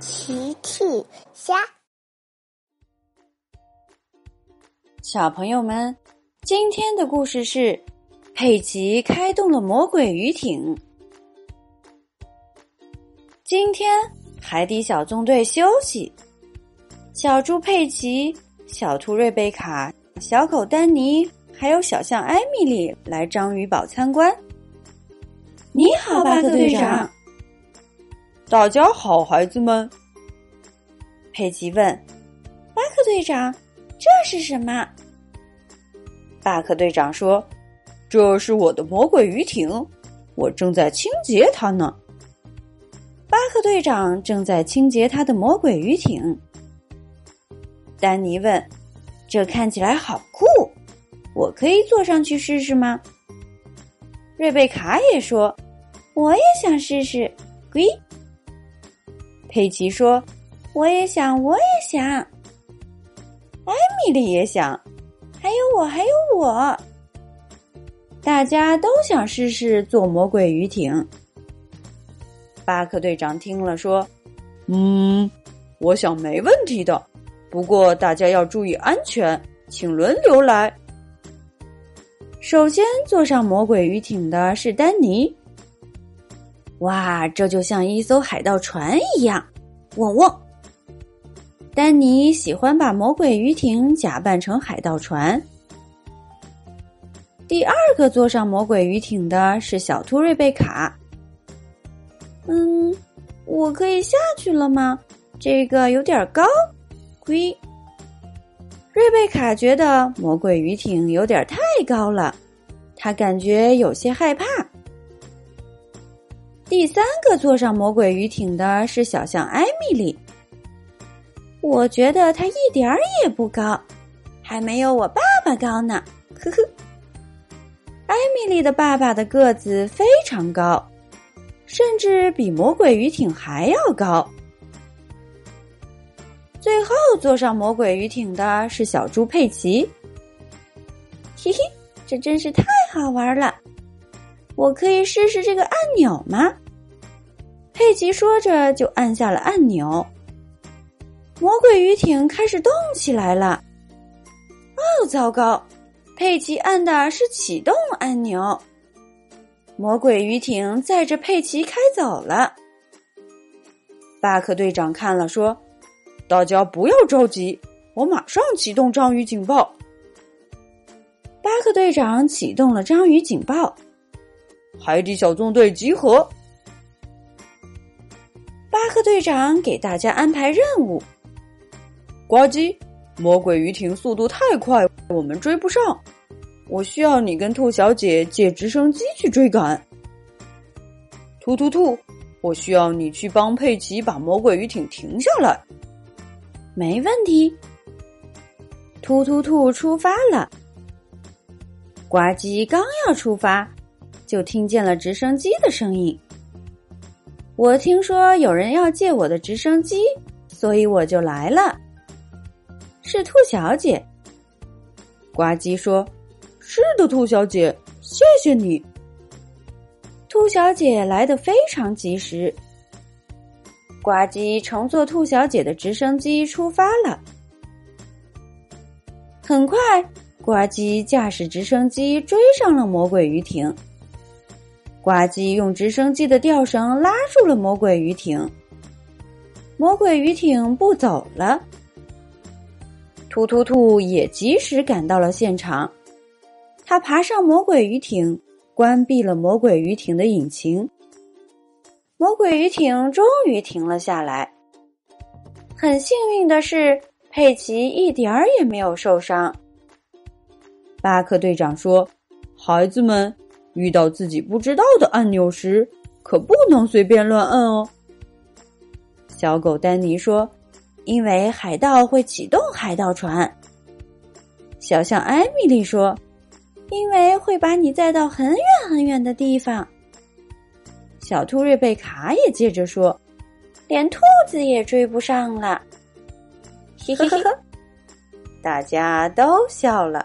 奇趣虾，小朋友们，今天的故事是佩奇开动了魔鬼鱼艇。今天海底小纵队休息，小猪佩奇、小兔瑞贝卡、小狗丹尼，还有小象艾米丽来章鱼堡参观。你好，巴克队长。大家好，孩子们。佩奇问：“巴克队长，这是什么？”巴克队长说：“这是我的魔鬼鱼艇，我正在清洁它呢。”巴克队长正在清洁他的魔鬼鱼艇。丹尼问：“这看起来好酷，我可以坐上去试试吗？”瑞贝卡也说：“我也想试试。”龟。佩奇说：“我也想，我也想。”艾米丽也想，还有我，还有我。大家都想试试坐魔鬼鱼艇。巴克队长听了说：“嗯，我想没问题的。不过大家要注意安全，请轮流来。”首先坐上魔鬼鱼艇的是丹尼。哇，这就像一艘海盗船一样，嗡嗡。丹尼喜欢把魔鬼鱼艇假扮成海盗船。第二个坐上魔鬼鱼艇的是小兔瑞贝卡。嗯，我可以下去了吗？这个有点高。龟。瑞贝卡觉得魔鬼鱼艇有点太高了，他感觉有些害怕。第三个坐上魔鬼鱼艇的是小象艾米丽。我觉得他一点儿也不高，还没有我爸爸高呢。呵呵，艾米丽的爸爸的个子非常高，甚至比魔鬼鱼艇还要高。最后坐上魔鬼鱼艇的是小猪佩奇。嘿嘿，这真是太好玩了。我可以试试这个按钮吗？佩奇说着就按下了按钮。魔鬼鱼艇开始动起来了。哦，糟糕！佩奇按的是启动按钮。魔鬼鱼艇载着佩奇开走了。巴克队长看了说：“大家不要着急，我马上启动章鱼警报。”巴克队长启动了章鱼警报。海底小纵队集合！巴克队长给大家安排任务。呱唧，魔鬼鱼艇速度太快，我们追不上。我需要你跟兔小姐借直升机去追赶。突突兔，我需要你去帮佩奇把魔鬼鱼艇停下来。没问题。突突兔出发了。呱唧刚要出发。就听见了直升机的声音。我听说有人要借我的直升机，所以我就来了。是兔小姐。呱唧说：“是的，兔小姐，谢谢你。”兔小姐来的非常及时。呱唧乘坐兔小姐的直升机出发了。很快，呱唧驾驶直升机追上了魔鬼鱼艇。呱唧用直升机的吊绳拉住了魔鬼鱼艇，魔鬼鱼艇不走了。突突兔也及时赶到了现场，他爬上魔鬼鱼艇，关闭了魔鬼鱼艇的引擎。魔鬼鱼艇终于停了下来。很幸运的是，佩奇一点儿也没有受伤。巴克队长说：“孩子们。”遇到自己不知道的按钮时，可不能随便乱按哦。小狗丹尼说：“因为海盗会启动海盗船。”小象艾米丽说：“因为会把你载到很远很远的地方。”小兔瑞贝卡也接着说：“连兔子也追不上了。”嘿嘿嘿，大家都笑了。